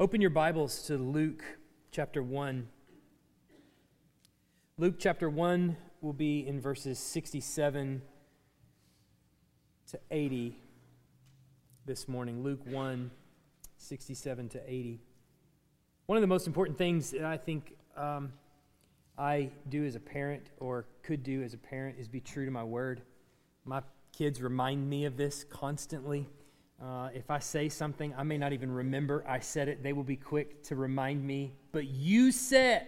Open your Bibles to Luke chapter 1. Luke chapter 1 will be in verses 67 to 80 this morning. Luke 1, 67 to 80. One of the most important things that I think um, I do as a parent or could do as a parent is be true to my word. My kids remind me of this constantly. Uh, if I say something, I may not even remember I said it. They will be quick to remind me, but you said.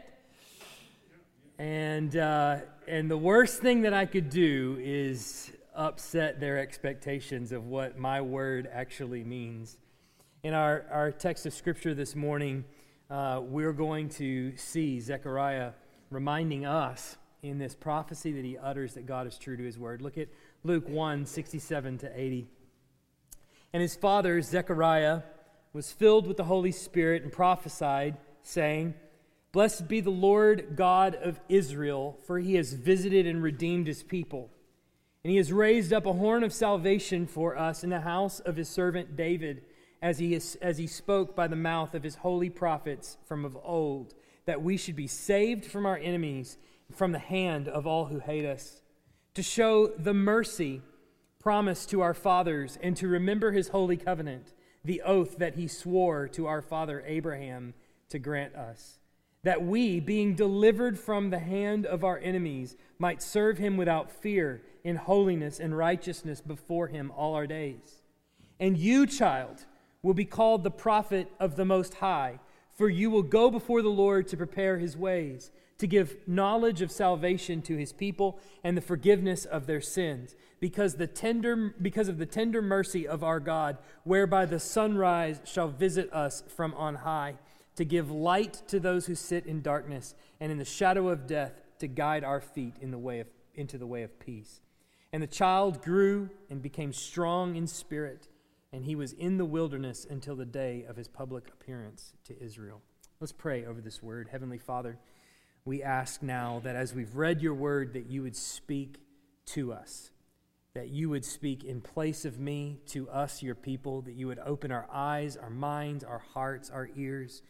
And, uh, and the worst thing that I could do is upset their expectations of what my word actually means. In our, our text of scripture this morning, uh, we're going to see Zechariah reminding us in this prophecy that he utters that God is true to his word. Look at Luke 1 67 to 80. And his father, Zechariah, was filled with the Holy Spirit and prophesied, saying, Blessed be the Lord God of Israel, for he has visited and redeemed his people. And he has raised up a horn of salvation for us in the house of his servant David, as he, is, as he spoke by the mouth of his holy prophets from of old, that we should be saved from our enemies, from the hand of all who hate us, to show the mercy promised to our fathers and to remember his holy covenant, the oath that he swore to our father Abraham to grant us, that we, being delivered from the hand of our enemies, might serve him without fear in holiness and righteousness before him all our days. And you, child, will be called the prophet of the Most High, for you will go before the Lord to prepare his ways to give knowledge of salvation to his people and the forgiveness of their sins because the tender because of the tender mercy of our God whereby the sunrise shall visit us from on high to give light to those who sit in darkness and in the shadow of death to guide our feet in the way of, into the way of peace. And the child grew and became strong in spirit and he was in the wilderness until the day of his public appearance to Israel. Let's pray over this word. Heavenly father we ask now that as we've read your word, that you would speak to us, that you would speak in place of me to us, your people, that you would open our eyes, our minds, our hearts, our ears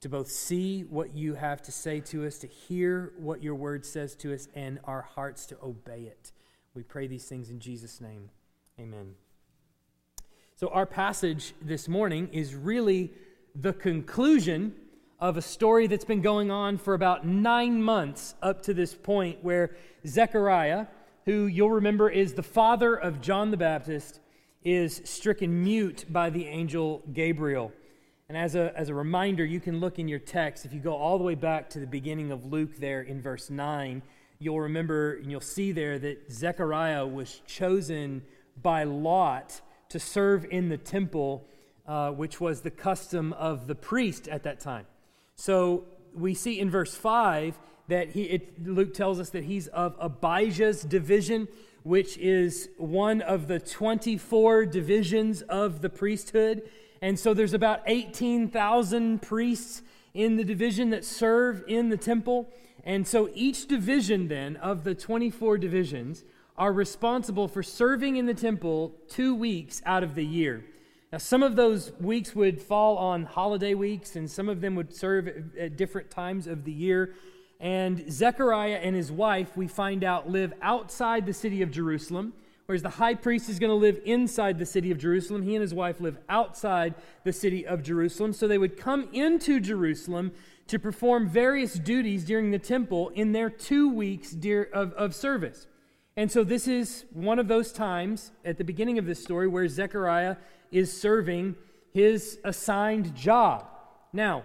to both see what you have to say to us, to hear what your word says to us, and our hearts to obey it. We pray these things in Jesus' name. Amen. So, our passage this morning is really the conclusion of a story that's been going on for about nine months up to this point, where Zechariah, who you'll remember is the father of John the Baptist, is stricken mute by the angel Gabriel. And as a, as a reminder, you can look in your text, if you go all the way back to the beginning of Luke there in verse 9, you'll remember and you'll see there that Zechariah was chosen by Lot to serve in the temple, uh, which was the custom of the priest at that time. So we see in verse 5 that he, it, Luke tells us that he's of Abijah's division, which is one of the 24 divisions of the priesthood. And so there's about 18,000 priests in the division that serve in the temple. And so each division, then, of the 24 divisions, are responsible for serving in the temple two weeks out of the year. Now, some of those weeks would fall on holiday weeks, and some of them would serve at different times of the year. And Zechariah and his wife, we find out, live outside the city of Jerusalem, whereas the high priest is going to live inside the city of Jerusalem. He and his wife live outside the city of Jerusalem. So they would come into Jerusalem to perform various duties during the temple in their two weeks of, of service. And so this is one of those times at the beginning of this story where Zechariah is serving his assigned job. Now,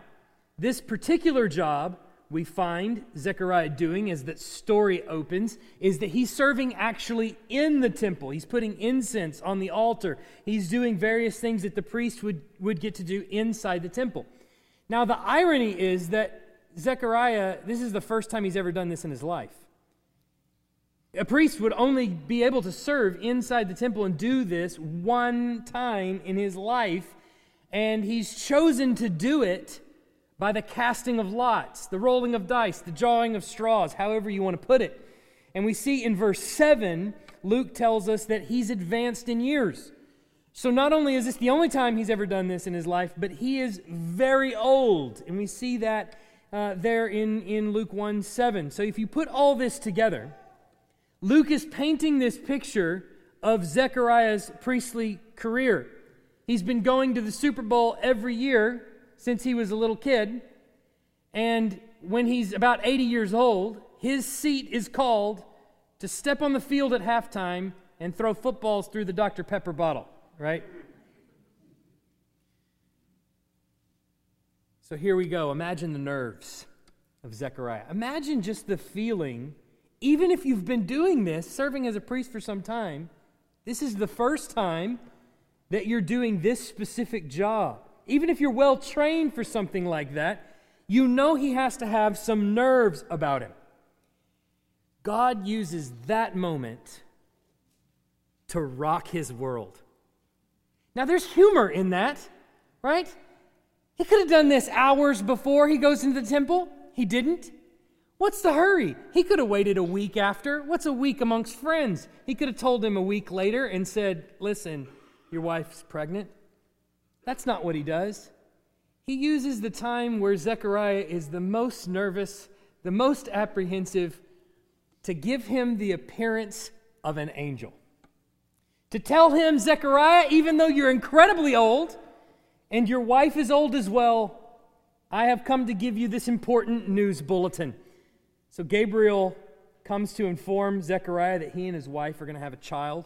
this particular job we find Zechariah doing as that story opens is that he's serving actually in the temple. He's putting incense on the altar. He's doing various things that the priest would, would get to do inside the temple. Now, the irony is that Zechariah, this is the first time he's ever done this in his life. A priest would only be able to serve inside the temple and do this one time in his life, and he's chosen to do it by the casting of lots, the rolling of dice, the drawing of straws, however you want to put it. And we see in verse 7, Luke tells us that he's advanced in years. So, not only is this the only time he's ever done this in his life, but he is very old. And we see that uh, there in, in Luke 1 7. So, if you put all this together, Luke is painting this picture of Zechariah's priestly career. He's been going to the Super Bowl every year since he was a little kid. And when he's about 80 years old, his seat is called to step on the field at halftime and throw footballs through the Dr. Pepper bottle, right? So here we go. Imagine the nerves of Zechariah. Imagine just the feeling, even if you've been doing this, serving as a priest for some time, this is the first time that you're doing this specific job. Even if you're well trained for something like that, you know he has to have some nerves about him. God uses that moment to rock his world. Now, there's humor in that, right? He could have done this hours before he goes into the temple. He didn't. What's the hurry? He could have waited a week after. What's a week amongst friends? He could have told him a week later and said, Listen, your wife's pregnant. That's not what he does. He uses the time where Zechariah is the most nervous, the most apprehensive, to give him the appearance of an angel. To tell him, Zechariah, even though you're incredibly old and your wife is old as well, I have come to give you this important news bulletin. So Gabriel comes to inform Zechariah that he and his wife are going to have a child.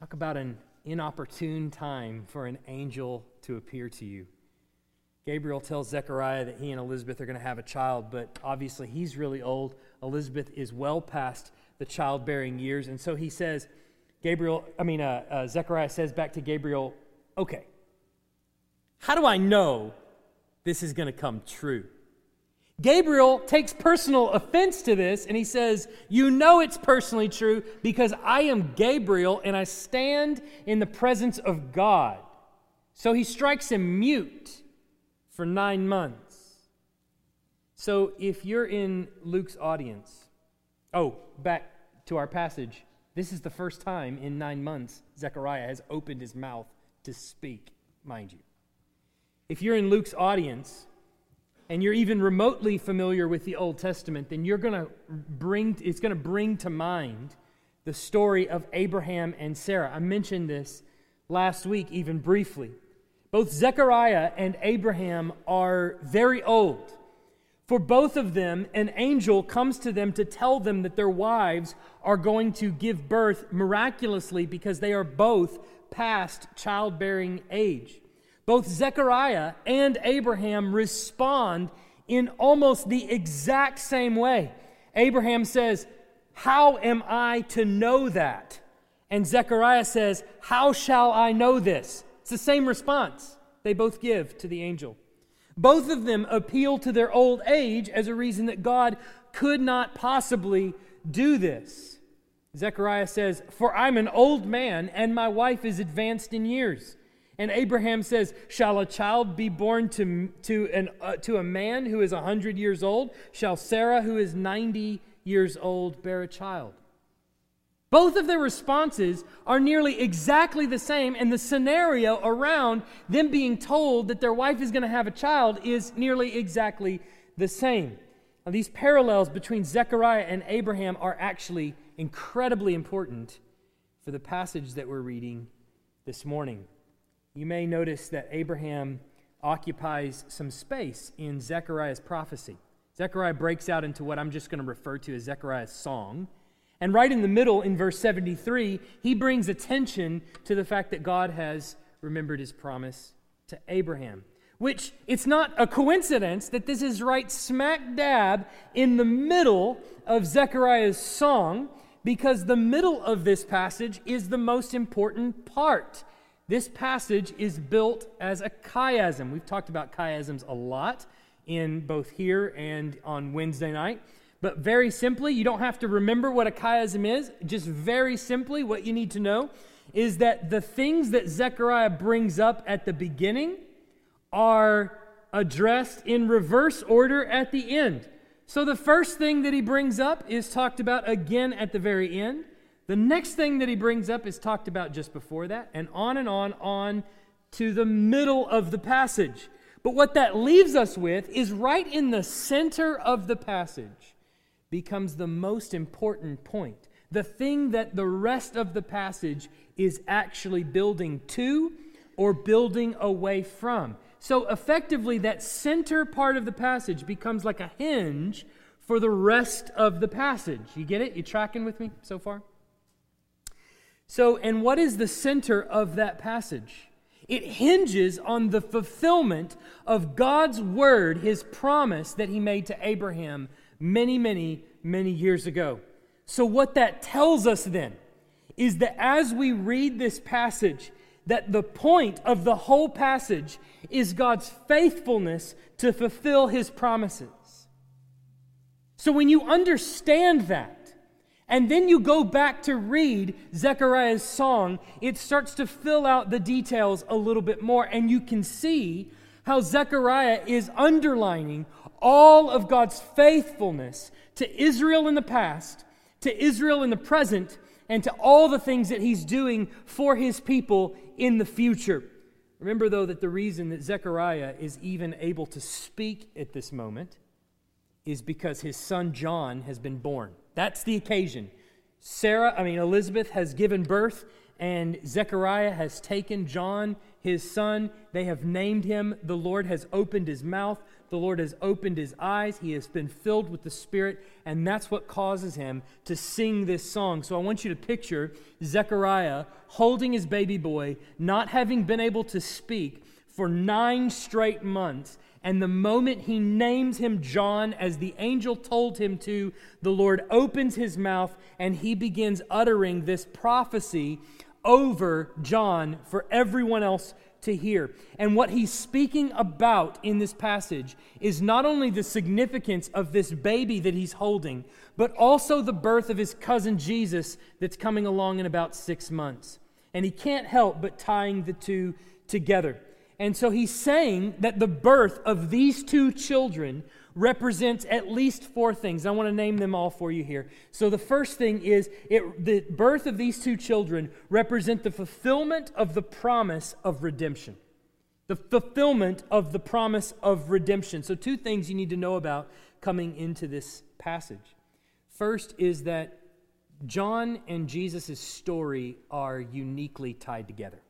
Talk about an inopportune time for an angel to appear to you. Gabriel tells Zechariah that he and Elizabeth are going to have a child, but obviously he's really old. Elizabeth is well past the childbearing years. And so he says, Gabriel, I mean, uh, uh, Zechariah says back to Gabriel, okay, how do I know this is going to come true? Gabriel takes personal offense to this and he says, You know it's personally true because I am Gabriel and I stand in the presence of God. So he strikes him mute for nine months. So if you're in Luke's audience, oh, back to our passage. This is the first time in nine months Zechariah has opened his mouth to speak, mind you. If you're in Luke's audience and you're even remotely familiar with the Old Testament, then you're going to bring it's going to bring to mind the story of Abraham and Sarah. I mentioned this last week even briefly. Both Zechariah and Abraham are very old. For both of them, an angel comes to them to tell them that their wives are going to give birth miraculously because they are both past childbearing age. Both Zechariah and Abraham respond in almost the exact same way. Abraham says, How am I to know that? And Zechariah says, How shall I know this? It's the same response they both give to the angel. Both of them appeal to their old age as a reason that God could not possibly do this. Zechariah says, For I'm an old man, and my wife is advanced in years. And Abraham says, Shall a child be born to, to, an, uh, to a man who is a 100 years old? Shall Sarah, who is 90 years old, bear a child? Both of their responses are nearly exactly the same, and the scenario around them being told that their wife is going to have a child is nearly exactly the same. Now, these parallels between Zechariah and Abraham are actually incredibly important for the passage that we're reading this morning. You may notice that Abraham occupies some space in Zechariah's prophecy. Zechariah breaks out into what I'm just going to refer to as Zechariah's song. And right in the middle, in verse 73, he brings attention to the fact that God has remembered his promise to Abraham. Which it's not a coincidence that this is right smack dab in the middle of Zechariah's song, because the middle of this passage is the most important part. This passage is built as a chiasm. We've talked about chiasms a lot in both here and on Wednesday night. But very simply, you don't have to remember what a chiasm is. Just very simply, what you need to know is that the things that Zechariah brings up at the beginning are addressed in reverse order at the end. So the first thing that he brings up is talked about again at the very end. The next thing that he brings up is talked about just before that, and on and on, on to the middle of the passage. But what that leaves us with is right in the center of the passage becomes the most important point. The thing that the rest of the passage is actually building to or building away from. So effectively, that center part of the passage becomes like a hinge for the rest of the passage. You get it? You tracking with me so far? So, and what is the center of that passage? It hinges on the fulfillment of God's word, his promise that he made to Abraham many, many, many years ago. So, what that tells us then is that as we read this passage, that the point of the whole passage is God's faithfulness to fulfill his promises. So when you understand that, and then you go back to read Zechariah's song, it starts to fill out the details a little bit more, and you can see how Zechariah is underlining all of God's faithfulness to Israel in the past, to Israel in the present, and to all the things that he's doing for his people in the future. Remember, though, that the reason that Zechariah is even able to speak at this moment is because his son John has been born. That's the occasion. Sarah, I mean, Elizabeth has given birth, and Zechariah has taken John, his son. They have named him. The Lord has opened his mouth. The Lord has opened his eyes. He has been filled with the Spirit, and that's what causes him to sing this song. So I want you to picture Zechariah holding his baby boy, not having been able to speak for nine straight months. And the moment he names him John, as the angel told him to, the Lord opens his mouth and he begins uttering this prophecy over John for everyone else to hear. And what he's speaking about in this passage is not only the significance of this baby that he's holding, but also the birth of his cousin Jesus that's coming along in about six months. And he can't help but tying the two together. And so he's saying that the birth of these two children represents at least four things. I want to name them all for you here. So the first thing is it, the birth of these two children represent the fulfillment of the promise of redemption. The fulfillment of the promise of redemption. So two things you need to know about coming into this passage. First is that John and Jesus' story are uniquely tied together.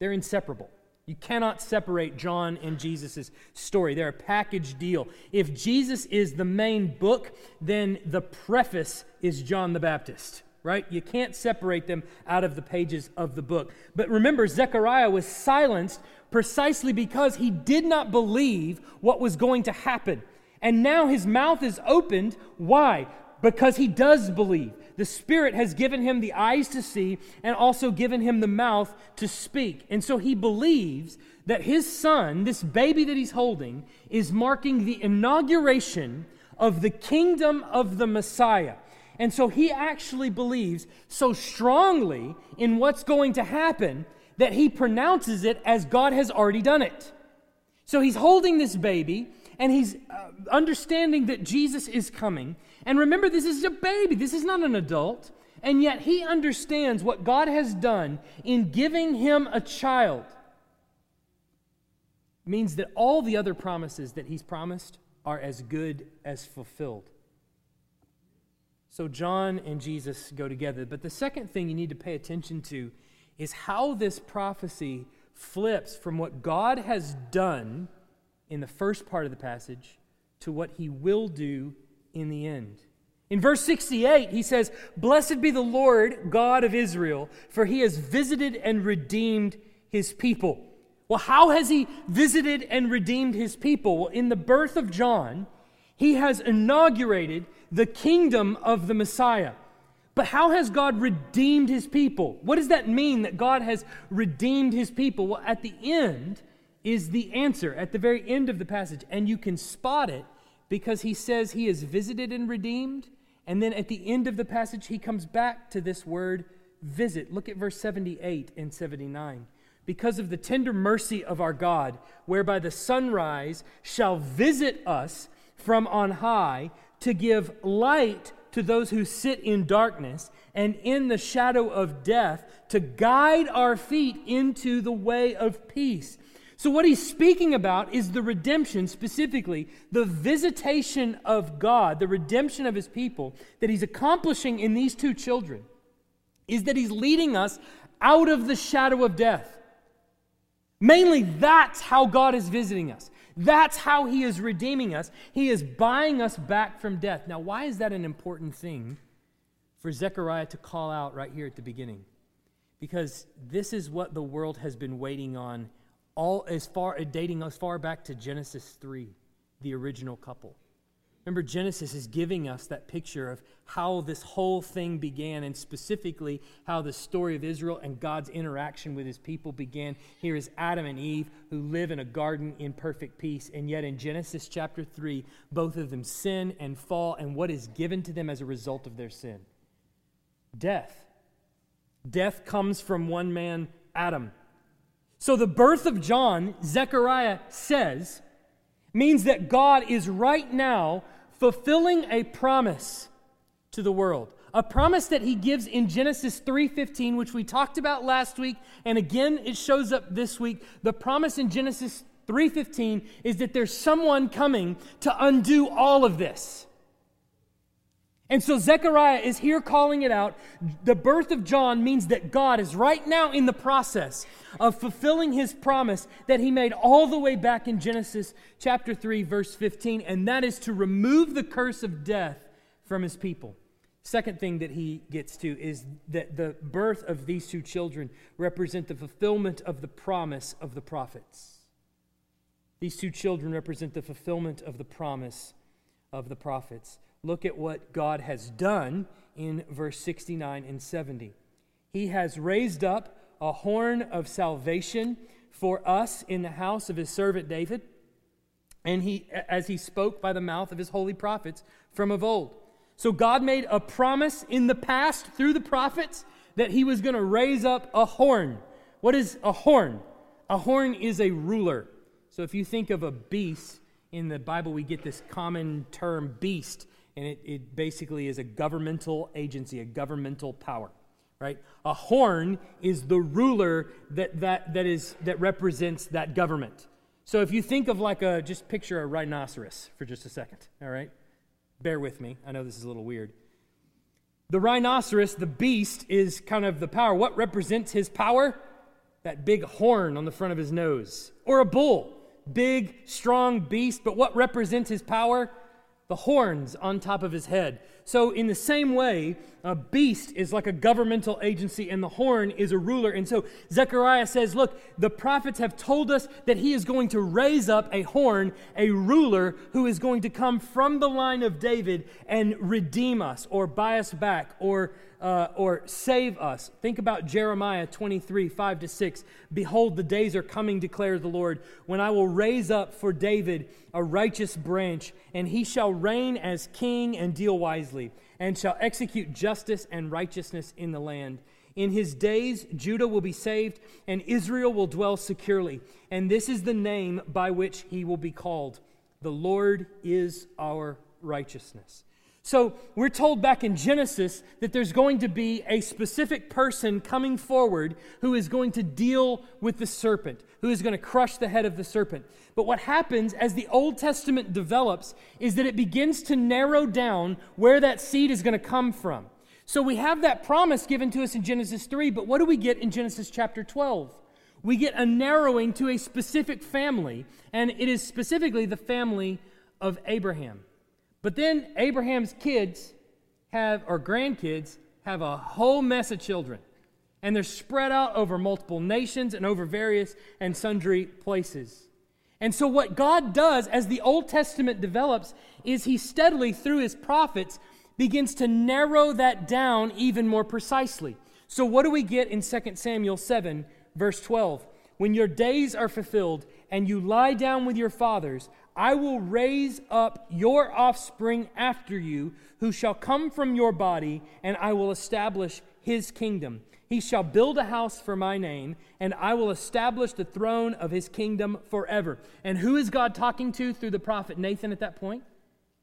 They're inseparable. You cannot separate John and Jesus' story. They're a package deal. If Jesus is the main book, then the preface is John the Baptist, right? You can't separate them out of the pages of the book. But remember, Zechariah was silenced precisely because he did not believe what was going to happen. And now his mouth is opened. Why? Because he does believe. The Spirit has given him the eyes to see and also given him the mouth to speak. And so he believes that his son, this baby that he's holding, is marking the inauguration of the kingdom of the Messiah. And so he actually believes so strongly in what's going to happen that he pronounces it as God has already done it. So he's holding this baby and he's uh, understanding that Jesus is coming. And remember, this is a baby, this is not an adult. And yet he understands what God has done in giving him a child means that all the other promises that he's promised are as good as fulfilled. So John and Jesus go together. But the second thing you need to pay attention to is how this prophecy flips from what God has done in the first part of the passage to what he will do in the end. In verse 68, he says, Blessed be the Lord God of Israel, for he has visited and redeemed his people. Well, how has he visited and redeemed his people? Well, in the birth of John, he has inaugurated the kingdom of the Messiah. But how has God redeemed his people? What does that mean that God has redeemed his people? Well, at the end is the answer, at the very end of the passage. And you can spot it because he says he is visited and redeemed. And then at the end of the passage, he comes back to this word visit. Look at verse 78 and 79. Because of the tender mercy of our God, whereby the sunrise shall visit us from on high to give light to those who sit in darkness and in the shadow of death to guide our feet into the way of peace. So, what he's speaking about is the redemption, specifically, the visitation of God, the redemption of his people that he's accomplishing in these two children, is that he's leading us out of the shadow of death. Mainly, that's how God is visiting us. That's how he is redeeming us. He is buying us back from death. Now, why is that an important thing for Zechariah to call out right here at the beginning? Because this is what the world has been waiting on all as far dating as far back to Genesis 3, the original couple. Remember, Genesis is giving us that picture of how this whole thing began, and specifically how the story of Israel and God's interaction with his people began. Here is Adam and Eve who live in a garden in perfect peace, and yet in Genesis chapter 3, both of them sin and fall, and what is given to them as a result of their sin? Death. Death comes from one man, Adam. So the birth of John, Zechariah says, means that God is right now fulfilling a promise to the world. A promise that he gives in Genesis 3:15 which we talked about last week and again it shows up this week. The promise in Genesis 3:15 is that there's someone coming to undo all of this. And so Zechariah is here calling it out. The birth of John means that God is right now in the process of fulfilling his promise that he made all the way back in Genesis chapter 3, verse 15, and that is to remove the curse of death from his people. Second thing that he gets to is that the birth of these two children represent the fulfillment of the promise of the prophets. These two children represent the fulfillment of the promise of the prophets look at what God has done in verse 69 and 70. He has raised up a horn of salvation for us in the house of his servant David, and he as he spoke by the mouth of his holy prophets from of old. So God made a promise in the past through the prophets that he was going to raise up a horn. What is a horn? A horn is a ruler. So if you think of a beast, in the Bible we get this common term beast and it, it basically is a governmental agency, a governmental power, right? A horn is the ruler that, that, that, is, that represents that government. So if you think of like a, just picture a rhinoceros for just a second, all right? Bear with me. I know this is a little weird. The rhinoceros, the beast, is kind of the power. What represents his power? That big horn on the front of his nose. Or a bull, big, strong beast, but what represents his power? The horns on top of his head. So, in the same way, a beast is like a governmental agency, and the horn is a ruler. And so, Zechariah says, Look, the prophets have told us that he is going to raise up a horn, a ruler who is going to come from the line of David and redeem us, or buy us back, or uh, or save us. Think about Jeremiah 23, 5 to 6. Behold, the days are coming, declares the Lord, when I will raise up for David a righteous branch, and he shall reign as king and deal wisely, and shall execute justice and righteousness in the land. In his days, Judah will be saved, and Israel will dwell securely. And this is the name by which he will be called The Lord is our righteousness. So we're told back in Genesis that there's going to be a specific person coming forward who is going to deal with the serpent, who is going to crush the head of the serpent. But what happens as the Old Testament develops is that it begins to narrow down where that seed is going to come from. So we have that promise given to us in Genesis 3, but what do we get in Genesis chapter 12? We get a narrowing to a specific family, and it is specifically the family of Abraham. But then Abraham's kids have, or grandkids, have a whole mess of children. And they're spread out over multiple nations and over various and sundry places. And so, what God does as the Old Testament develops is He steadily, through His prophets, begins to narrow that down even more precisely. So, what do we get in 2 Samuel 7, verse 12? When your days are fulfilled and you lie down with your fathers, I will raise up your offspring after you, who shall come from your body, and I will establish his kingdom. He shall build a house for my name, and I will establish the throne of his kingdom forever. And who is God talking to through the prophet Nathan at that point?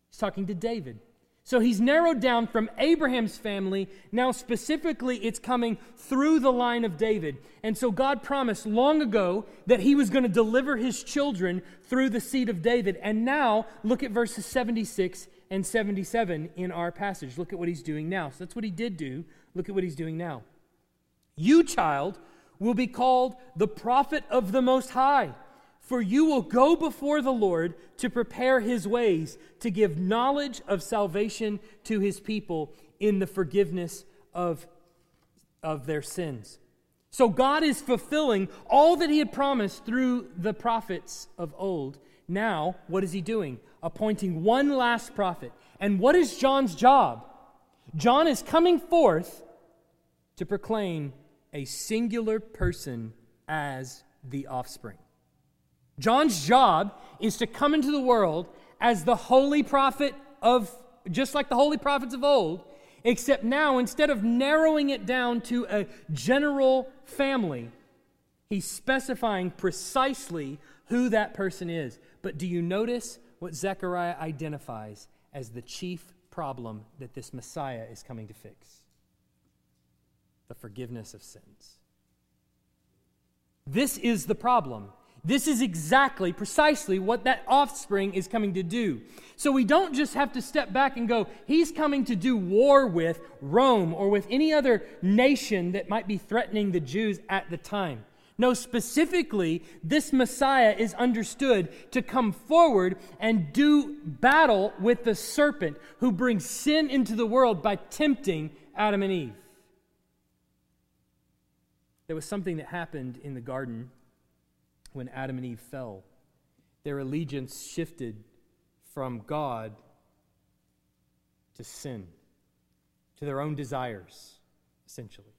He's talking to David. So he's narrowed down from Abraham's family. Now, specifically, it's coming through the line of David. And so God promised long ago that he was going to deliver his children through the seed of David. And now, look at verses 76 and 77 in our passage. Look at what he's doing now. So that's what he did do. Look at what he's doing now. You, child, will be called the prophet of the Most High. For you will go before the Lord to prepare his ways, to give knowledge of salvation to his people in the forgiveness of, of their sins. So God is fulfilling all that he had promised through the prophets of old. Now, what is he doing? Appointing one last prophet. And what is John's job? John is coming forth to proclaim a singular person as the offspring. John's job is to come into the world as the holy prophet of, just like the holy prophets of old, except now, instead of narrowing it down to a general family, he's specifying precisely who that person is. But do you notice what Zechariah identifies as the chief problem that this Messiah is coming to fix? The forgiveness of sins. This is the problem. This is exactly, precisely what that offspring is coming to do. So we don't just have to step back and go, he's coming to do war with Rome or with any other nation that might be threatening the Jews at the time. No, specifically, this Messiah is understood to come forward and do battle with the serpent who brings sin into the world by tempting Adam and Eve. There was something that happened in the garden when Adam and Eve fell. Their allegiance shifted from God to sin, to their own desires, essentially.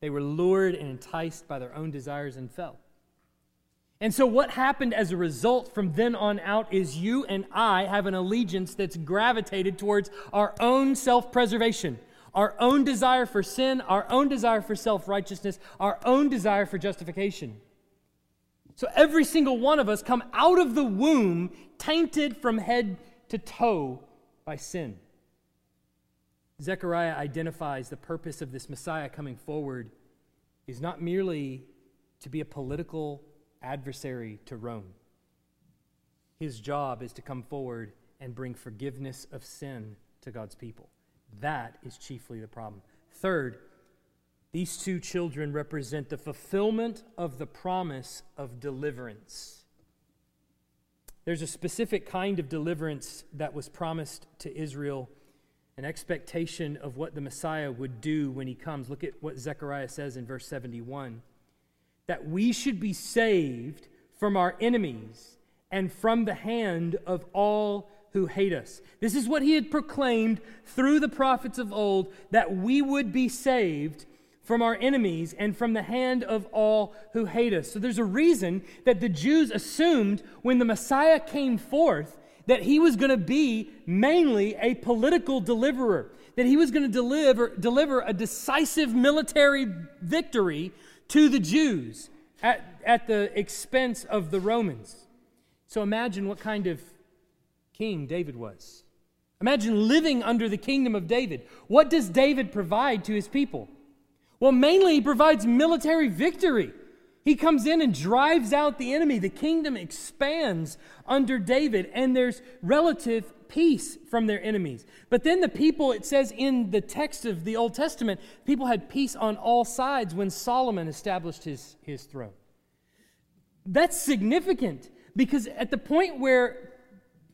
They were lured and enticed by their own desires and fell. And so, what happened as a result from then on out is you and I have an allegiance that's gravitated towards our own self preservation, our own desire for sin, our own desire for self righteousness, our own desire for justification. So every single one of us come out of the womb tainted from head to toe by sin. Zechariah identifies the purpose of this Messiah coming forward is not merely to be a political adversary to Rome. His job is to come forward and bring forgiveness of sin to God's people. That is chiefly the problem. Third, these two children represent the fulfillment of the promise of deliverance. There's a specific kind of deliverance that was promised to Israel, an expectation of what the Messiah would do when he comes. Look at what Zechariah says in verse 71 that we should be saved from our enemies and from the hand of all who hate us. This is what he had proclaimed through the prophets of old that we would be saved from our enemies and from the hand of all who hate us. So there's a reason that the Jews assumed when the Messiah came forth that he was going to be mainly a political deliverer, that he was going to deliver, deliver a decisive military victory to the Jews at, at the expense of the Romans. So imagine what kind of king David was. Imagine living under the kingdom of David. What does David provide to his people? Well, mainly, he provides military victory. He comes in and drives out the enemy. The kingdom expands under David, and there's relative peace from their enemies. But then the people, it says in the text of the Old Testament, people had peace on all sides when Solomon established his, his throne. That's significant because at the point where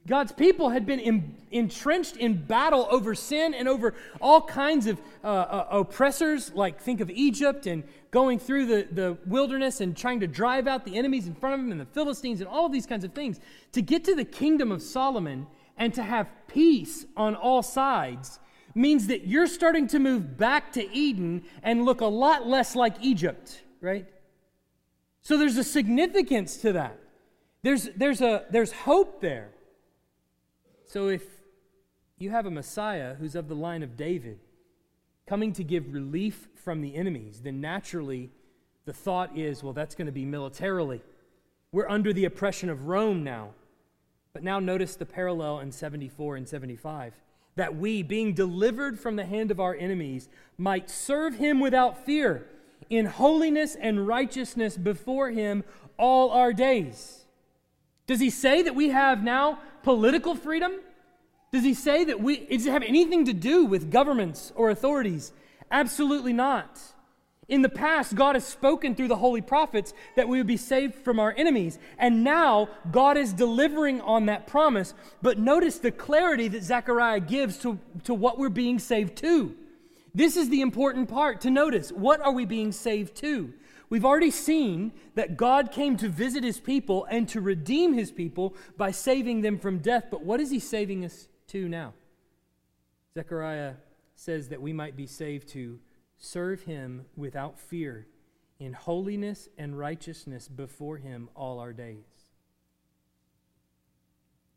God's people had been in, entrenched in battle over sin and over all kinds of uh, uh, oppressors, like think of Egypt and going through the, the wilderness and trying to drive out the enemies in front of them and the Philistines and all of these kinds of things. To get to the kingdom of Solomon and to have peace on all sides means that you're starting to move back to Eden and look a lot less like Egypt, right? So there's a significance to that. There's, there's, a, there's hope there. So if you have a Messiah who's of the line of David coming to give relief from the enemies, then naturally the thought is, well, that's going to be militarily. We're under the oppression of Rome now. But now notice the parallel in 74 and 75. that we, being delivered from the hand of our enemies, might serve him without fear, in holiness and righteousness before him all our days. Does he say that we have now political freedom? Does he say that we, does it have anything to do with governments or authorities? Absolutely not. In the past, God has spoken through the holy prophets that we would be saved from our enemies. And now, God is delivering on that promise. But notice the clarity that Zechariah gives to, to what we're being saved to. This is the important part to notice. What are we being saved to? We've already seen that God came to visit his people and to redeem his people by saving them from death. But what is he saving us to now? Zechariah says that we might be saved to serve him without fear in holiness and righteousness before him all our days.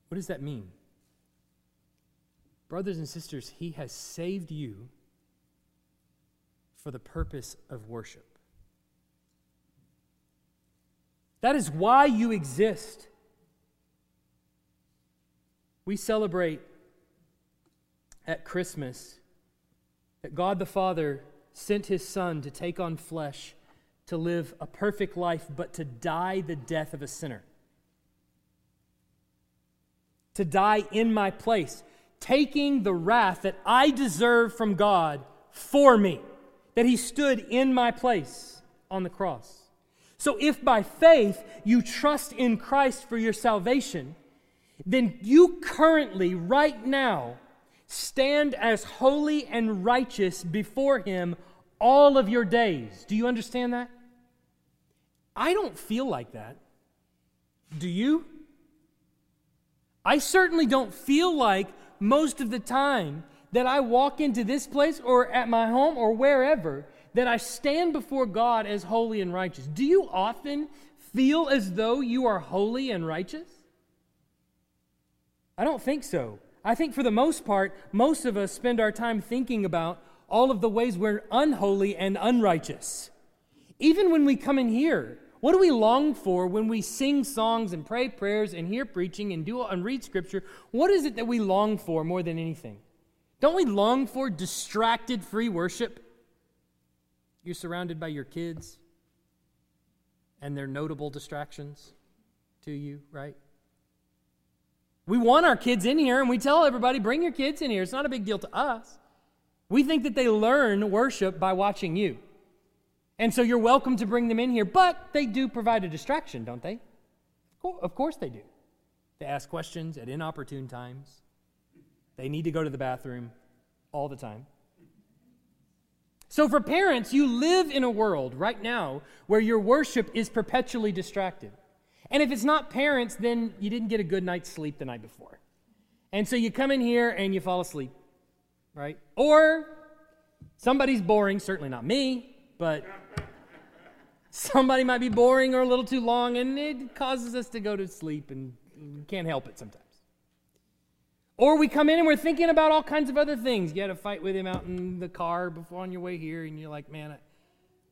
What does that mean? Brothers and sisters, he has saved you for the purpose of worship. That is why you exist. We celebrate at Christmas that God the Father sent his Son to take on flesh, to live a perfect life, but to die the death of a sinner. To die in my place, taking the wrath that I deserve from God for me, that he stood in my place on the cross. So, if by faith you trust in Christ for your salvation, then you currently, right now, stand as holy and righteous before Him all of your days. Do you understand that? I don't feel like that. Do you? I certainly don't feel like most of the time that I walk into this place or at my home or wherever that I stand before God as holy and righteous. Do you often feel as though you are holy and righteous? I don't think so. I think for the most part, most of us spend our time thinking about all of the ways we're unholy and unrighteous. Even when we come in here, what do we long for when we sing songs and pray prayers and hear preaching and do and read scripture? What is it that we long for more than anything? Don't we long for distracted free worship? You're surrounded by your kids and their notable distractions to you, right? We want our kids in here and we tell everybody, bring your kids in here. It's not a big deal to us. We think that they learn worship by watching you. And so you're welcome to bring them in here, but they do provide a distraction, don't they? Of course they do. They ask questions at inopportune times. They need to go to the bathroom all the time. So, for parents, you live in a world right now where your worship is perpetually distracted. And if it's not parents, then you didn't get a good night's sleep the night before. And so you come in here and you fall asleep, right? Or somebody's boring, certainly not me, but somebody might be boring or a little too long, and it causes us to go to sleep and can't help it sometimes. Or we come in and we're thinking about all kinds of other things. You had a fight with him out in the car before on your way here, and you're like, man,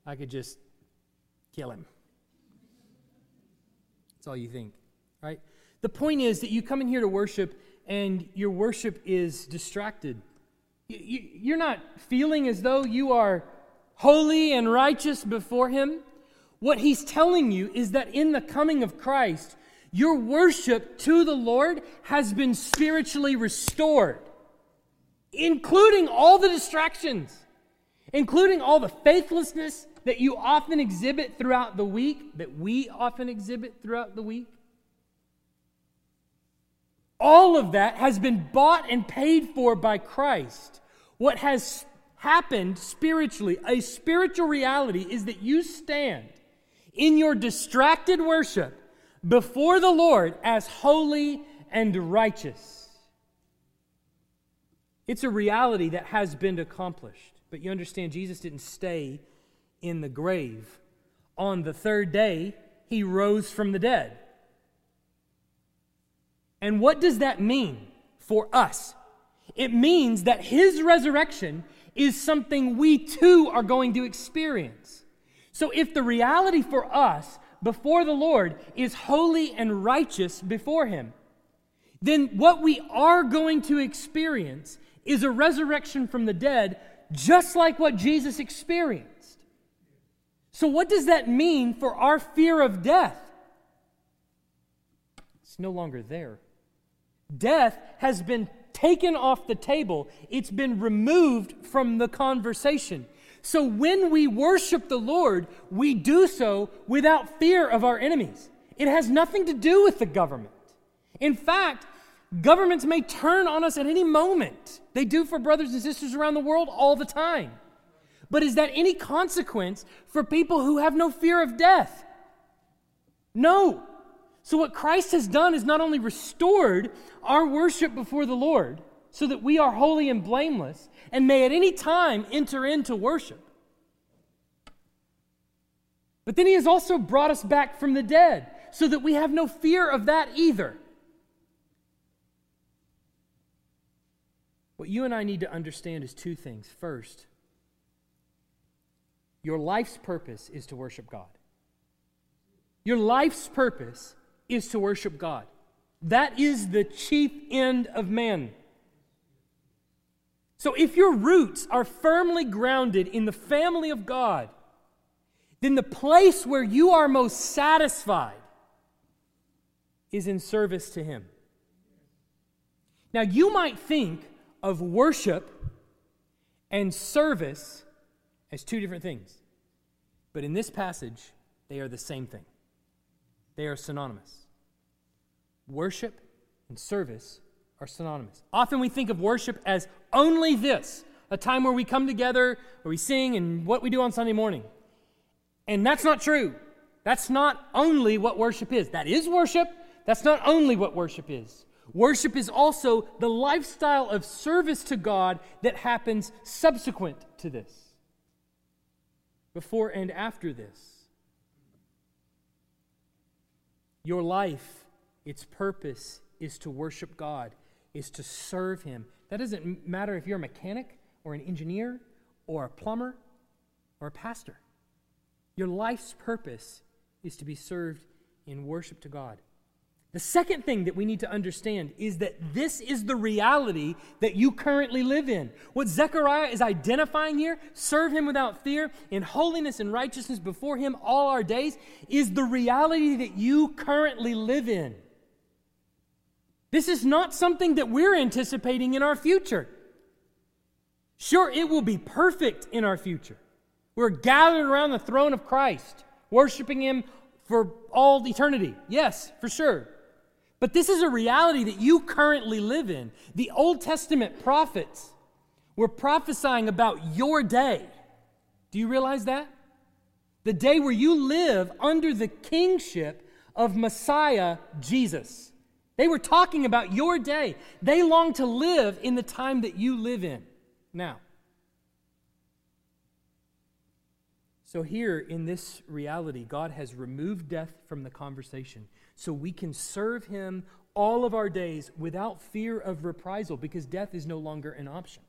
I, I could just kill him. That's all you think, right? The point is that you come in here to worship and your worship is distracted. You're not feeling as though you are holy and righteous before Him. What He's telling you is that in the coming of Christ, your worship to the Lord has been spiritually restored, including all the distractions, including all the faithlessness that you often exhibit throughout the week, that we often exhibit throughout the week. All of that has been bought and paid for by Christ. What has happened spiritually, a spiritual reality, is that you stand in your distracted worship before the Lord as holy and righteous. It's a reality that has been accomplished. But you understand, Jesus didn't stay in the grave. On the third day, he rose from the dead. And what does that mean for us? It means that his resurrection is something we too are going to experience. So if the reality for us before the Lord is holy and righteous before him, then what we are going to experience is a resurrection from the dead, just like what Jesus experienced. So, what does that mean for our fear of death? It's no longer there. Death has been taken off the table, it's been removed from the conversation. So when we worship the Lord, we do so without fear of our enemies. It has nothing to do with the government. In fact, governments may turn on us at any moment. They do for brothers and sisters around the world all the time. But is that any consequence for people who have no fear of death? No. So, what Christ has done is not only restored our worship before the Lord so that we are holy and blameless and may at any time enter into worship, but then He has also brought us back from the dead so that we have no fear of that either. What you and I need to understand is two things. First, your life's purpose is to worship God. Your life's purpose is to worship God. That is the chief end of man. So if your roots are firmly grounded in the family of God, then the place where you are most satisfied is in service to Him. Now, you might think of worship and service as two different things, but in this passage, they are the same thing. They are synonymous. Worship and service are synonymous. Often we think of worship as only this a time where we come together, where we sing, and what we do on Sunday morning. And that's not true. That's not only what worship is. That is worship. That's not only what worship is. Worship is also the lifestyle of service to God that happens subsequent to this, before and after this. Your life, its purpose is to worship God, is to serve Him. That doesn't matter if you're a mechanic or an engineer or a plumber or a pastor. Your life's purpose is to be served in worship to God. The second thing that we need to understand is that this is the reality that you currently live in. What Zechariah is identifying here, serve him without fear, in holiness and righteousness before him all our days, is the reality that you currently live in. This is not something that we're anticipating in our future. Sure, it will be perfect in our future. We're gathered around the throne of Christ, worshiping him for all eternity. Yes, for sure. But this is a reality that you currently live in. The Old Testament prophets were prophesying about your day. Do you realize that? The day where you live under the kingship of Messiah Jesus. They were talking about your day. They long to live in the time that you live in now. So, here in this reality, God has removed death from the conversation so we can serve Him all of our days without fear of reprisal because death is no longer an option.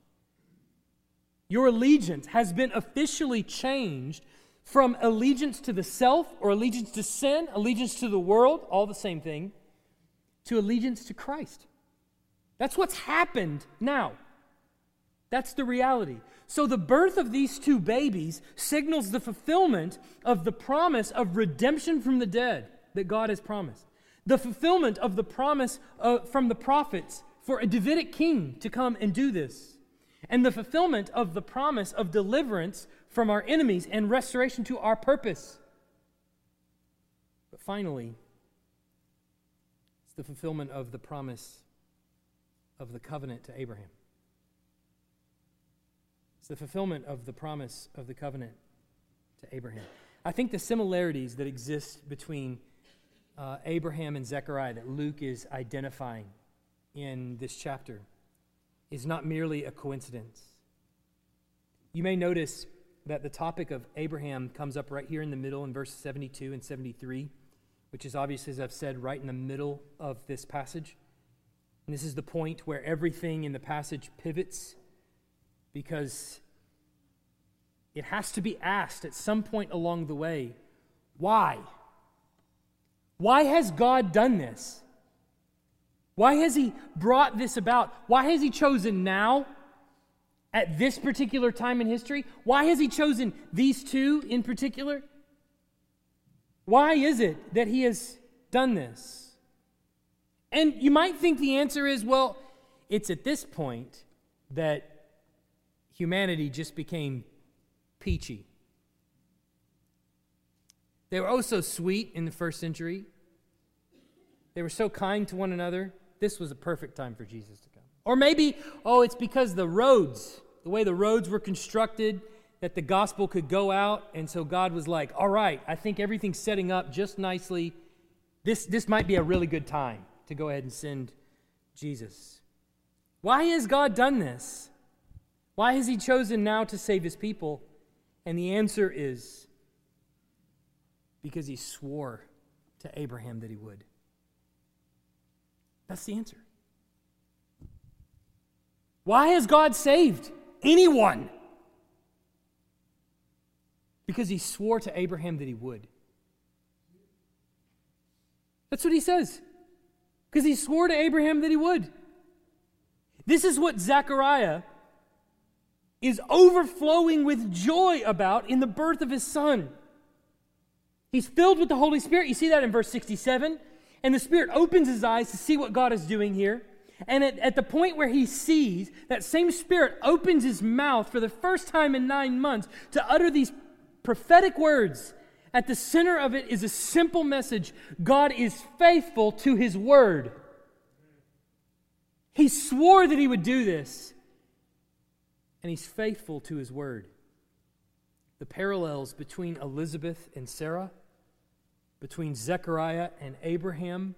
Your allegiance has been officially changed from allegiance to the self or allegiance to sin, allegiance to the world, all the same thing, to allegiance to Christ. That's what's happened now. That's the reality. So, the birth of these two babies signals the fulfillment of the promise of redemption from the dead that God has promised. The fulfillment of the promise uh, from the prophets for a Davidic king to come and do this. And the fulfillment of the promise of deliverance from our enemies and restoration to our purpose. But finally, the fulfillment of the promise of the covenant to Abraham It's the fulfillment of the promise of the covenant to Abraham. I think the similarities that exist between uh, Abraham and Zechariah that Luke is identifying in this chapter is not merely a coincidence. You may notice that the topic of Abraham comes up right here in the middle in verses 72 and 73, which is obviously, as I've said, right in the middle of this passage. And this is the point where everything in the passage pivots because it has to be asked at some point along the way why? Why has God done this? Why has He brought this about? Why has He chosen now at this particular time in history? Why has he chosen these two in particular? Why is it that he has done this? And you might think the answer is well, it's at this point that humanity just became peachy. They were oh so sweet in the first century. They were so kind to one another. This was a perfect time for Jesus to come. Or maybe, oh, it's because the roads, the way the roads were constructed, that the gospel could go out. And so God was like, all right, I think everything's setting up just nicely. This, this might be a really good time to go ahead and send Jesus. Why has God done this? Why has He chosen now to save His people? And the answer is because He swore to Abraham that He would. That's the answer. Why has God saved anyone? Because he swore to Abraham that he would. That's what he says. Because he swore to Abraham that he would. This is what Zechariah is overflowing with joy about in the birth of his son. He's filled with the Holy Spirit. You see that in verse 67. And the Spirit opens his eyes to see what God is doing here. And at, at, the point where he sees, that same Spirit opens his mouth for the first time in nine months to utter these prophetic words. At the center of it is a simple message God is faithful to his word. He swore that he would do this, and he's faithful to his word. The parallels between Elizabeth and Sarah, between Zechariah and Abraham,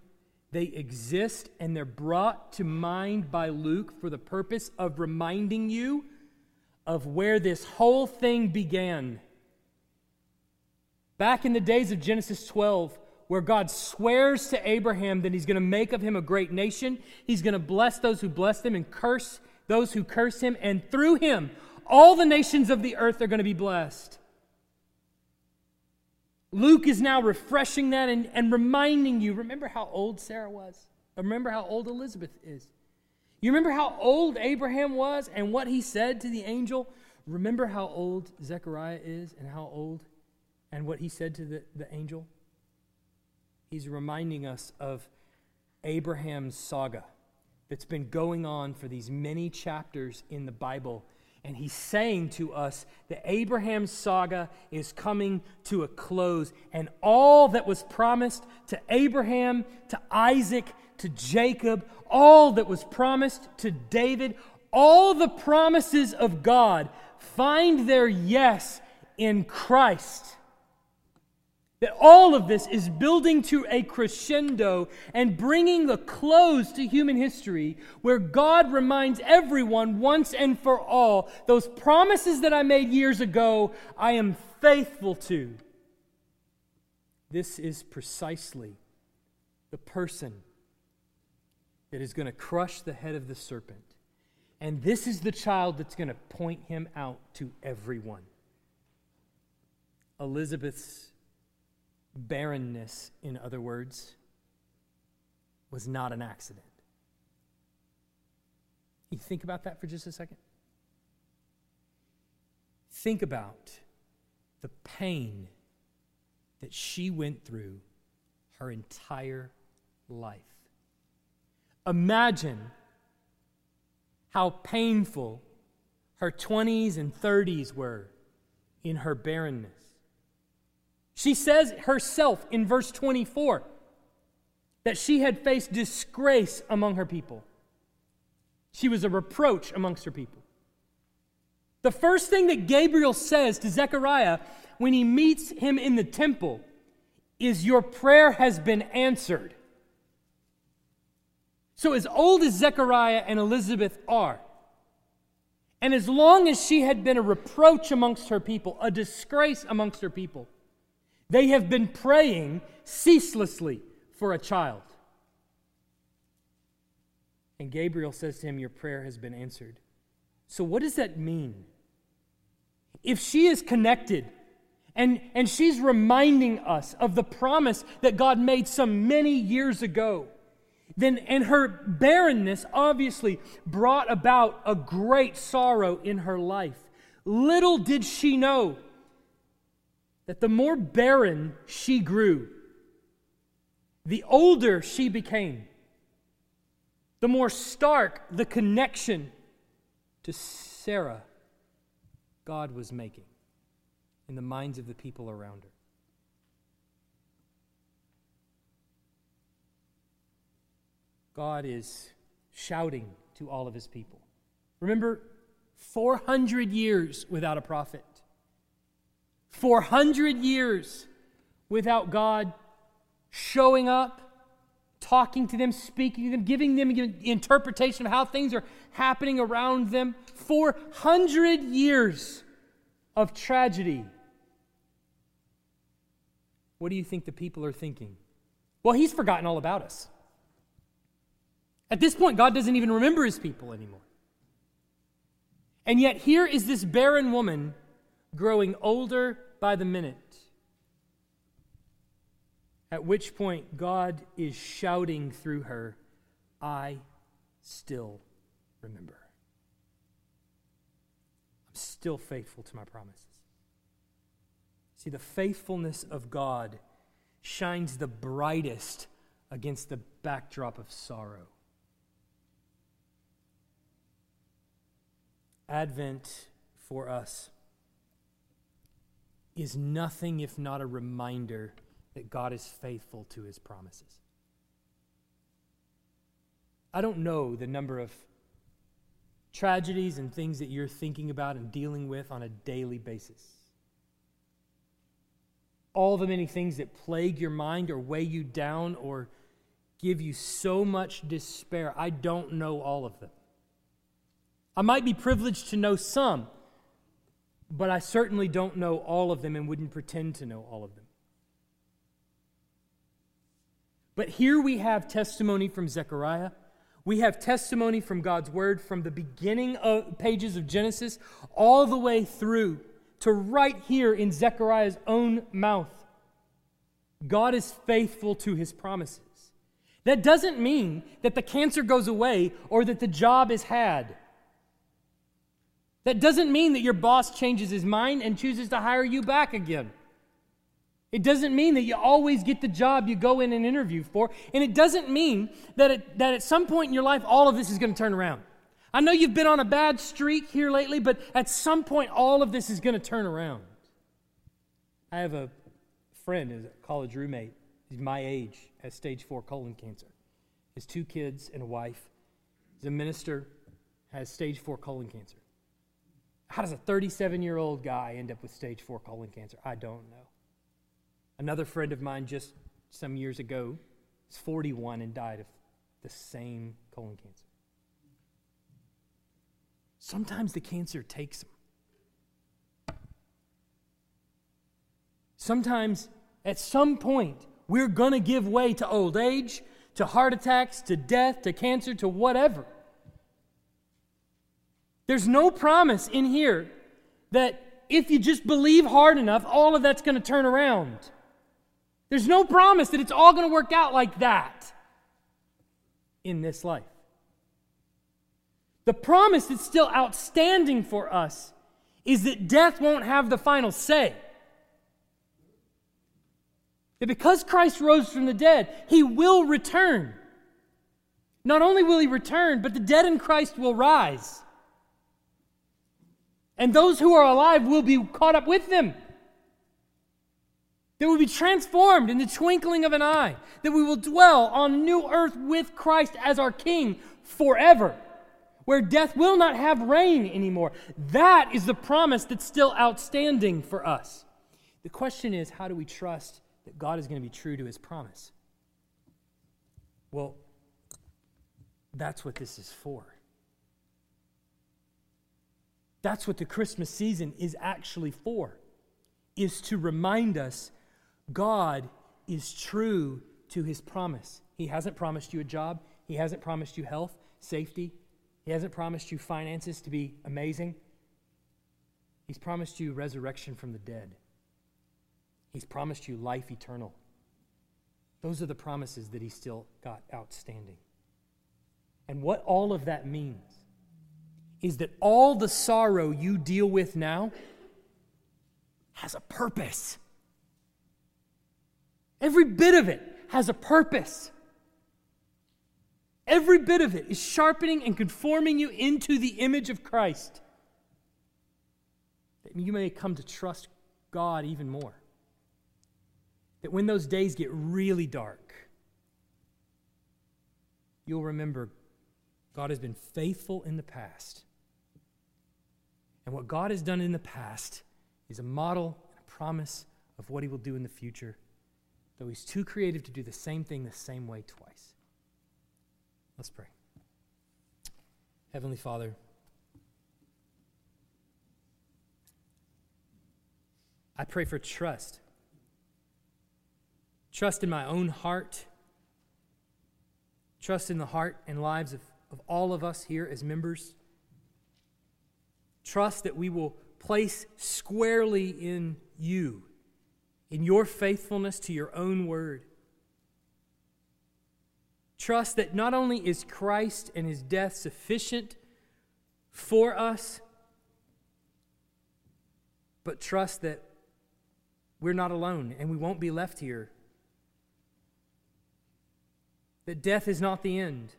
they exist and they're brought to mind by Luke for the purpose of reminding you of where this whole thing began. Back in the days of Genesis 12, where God swears to Abraham that he's going to make of him a great nation, he's going to bless those who bless him and curse those who curse him, and through him, all the nations of the earth are going to be blessed. Luke is now refreshing that and, and reminding you remember how old Sarah was? Remember how old Elizabeth is? You remember how old Abraham was and what he said to the angel? Remember how old Zechariah is and how old and what he said to the, the angel? He's reminding us of Abraham's saga that's been going on for these many chapters in the Bible and he's saying to us that Abraham's saga is coming to a close. And all that was promised to Abraham, to Isaac, to Jacob, all that was promised to David, all the promises of God find their yes in Christ. That all of this is building to a crescendo and bringing the close to human history where God reminds everyone once and for all those promises that I made years ago, I am faithful to. This is precisely the person that is going to crush the head of the serpent. And this is the child that's going to point him out to everyone. Elizabeth's barrenness, in other words, was not an accident. You think about that for just a second? Think about the pain that she went through her entire life. Imagine how painful her 20s and 30s were in her barrenness. She says herself in verse 24 that she had faced disgrace among her people. She was a reproach amongst her people. The first thing that Gabriel says to Zechariah when he meets him in the temple is, Your prayer has been answered. So, as old as Zechariah and Elizabeth are, and as long as she had been a reproach amongst her people, a disgrace amongst her people, they have been praying ceaselessly for a child. And Gabriel says to him, Your prayer has been answered. So, what does that mean? If she is connected and, and she's reminding us of the promise that God made some many years ago, then and her barrenness obviously brought about a great sorrow in her life. Little did she know that the more barren she grew, the older she became, the more stark the connection to Sarah God was making in the minds of the people around her. God is shouting to all of his people. Remember, 400 years without a prophet, 400 years without God showing up, talking to them, speaking to them, giving them interpretation of how things are happening around them. 400 years of tragedy. What do you think the people are thinking? Well, he's forgotten all about us. At this point, God doesn't even remember his people anymore. And yet, here is this barren woman growing older by the minute. At which point, God is shouting through her, I still remember. I'm still faithful to my promises. See, the faithfulness of God shines the brightest against the backdrop of sorrow. Advent for us is nothing if not a reminder that God is faithful to his promises. I don't know the number of tragedies and things that you're thinking about and dealing with on a daily basis. All the many things that plague your mind or weigh you down or give you so much despair. I don't know all of them. I might be privileged to know some, but I certainly don't know all of them and wouldn't pretend to know all of them. But here we have testimony from Zechariah. We have testimony from God's word from the beginning of pages of Genesis all the way through to right here in Zechariah's own mouth. God is faithful to his promises. That doesn't mean that the cancer goes away or that the job is had. That doesn't mean that your boss changes his mind and chooses to hire you back again. It doesn't mean that you always get the job you go in and interview for. And it doesn't mean that, it, that at some point in your life, all of this is going to turn around. I know you've been on a bad streak here lately, but at some point, all of this is going to turn around. I have a friend, a college roommate. He's my age, has stage four colon cancer. His two kids and a wife. He's a minister, has stage four colon cancer. How does a 37 year old guy end up with stage four colon cancer? I don't know. Another friend of mine just some years ago was 41 and died of the same colon cancer. Sometimes the cancer takes them. Sometimes, at some point, we're going to give way to old age, to heart attacks, to death, to cancer, to whatever. There's no promise in here that if you just believe hard enough, all of that's going to turn around. There's no promise that it's all going to work out like that in this life. The promise that's still outstanding for us is that death won't have the final say. That because Christ rose from the dead, he will return. Not only will he return, but the dead in Christ will rise. And those who are alive will be caught up with them. That will be transformed in the twinkling of an eye. That we will dwell on new earth with Christ as our King forever. Where death will not have reign anymore. That is the promise that's still outstanding for us. The question is how do we trust that God is going to be true to his promise? Well, that's what this is for. That's what the Christmas season is actually for, is to remind us God is true to his promise. He hasn't promised you a job, he hasn't promised you health, safety, he hasn't promised you finances to be amazing. He's promised you resurrection from the dead. He's promised you life eternal. Those are the promises that he still got outstanding. And what all of that means is that all the sorrow you deal with now has a purpose. Every bit of it has a purpose. Every bit of it is sharpening and conforming you into the image of Christ. That you may come to trust God even more. That when those days get really dark, you'll remember God has been faithful in the past. And what God has done in the past is a model and a promise of what He will do in the future, though He's too creative to do the same thing the same way twice. Let's pray. Heavenly Father, I pray for trust. Trust in my own heart. Trust in the heart and lives of, of all of us here as members. Trust that we will place squarely in you, in your faithfulness to your own word. Trust that not only is Christ and his death sufficient for us, but trust that we're not alone and we won't be left here. That death is not the end.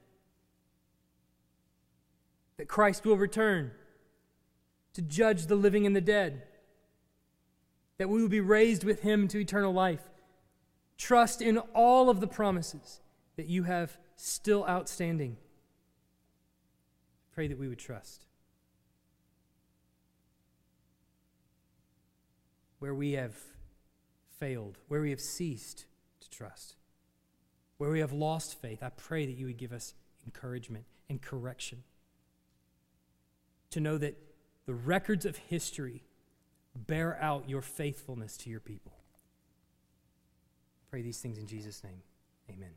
That Christ will return to judge the living and the dead. That we will be raised with him to eternal life. Trust in all of the promises that you have still outstanding. Pray that we would trust. Where we have failed, where we have ceased to trust, where we have lost faith, I pray that you would give us encouragement and correction. To know that the records of history bear out your faithfulness to your people. Pray these things in Jesus' name. Amen.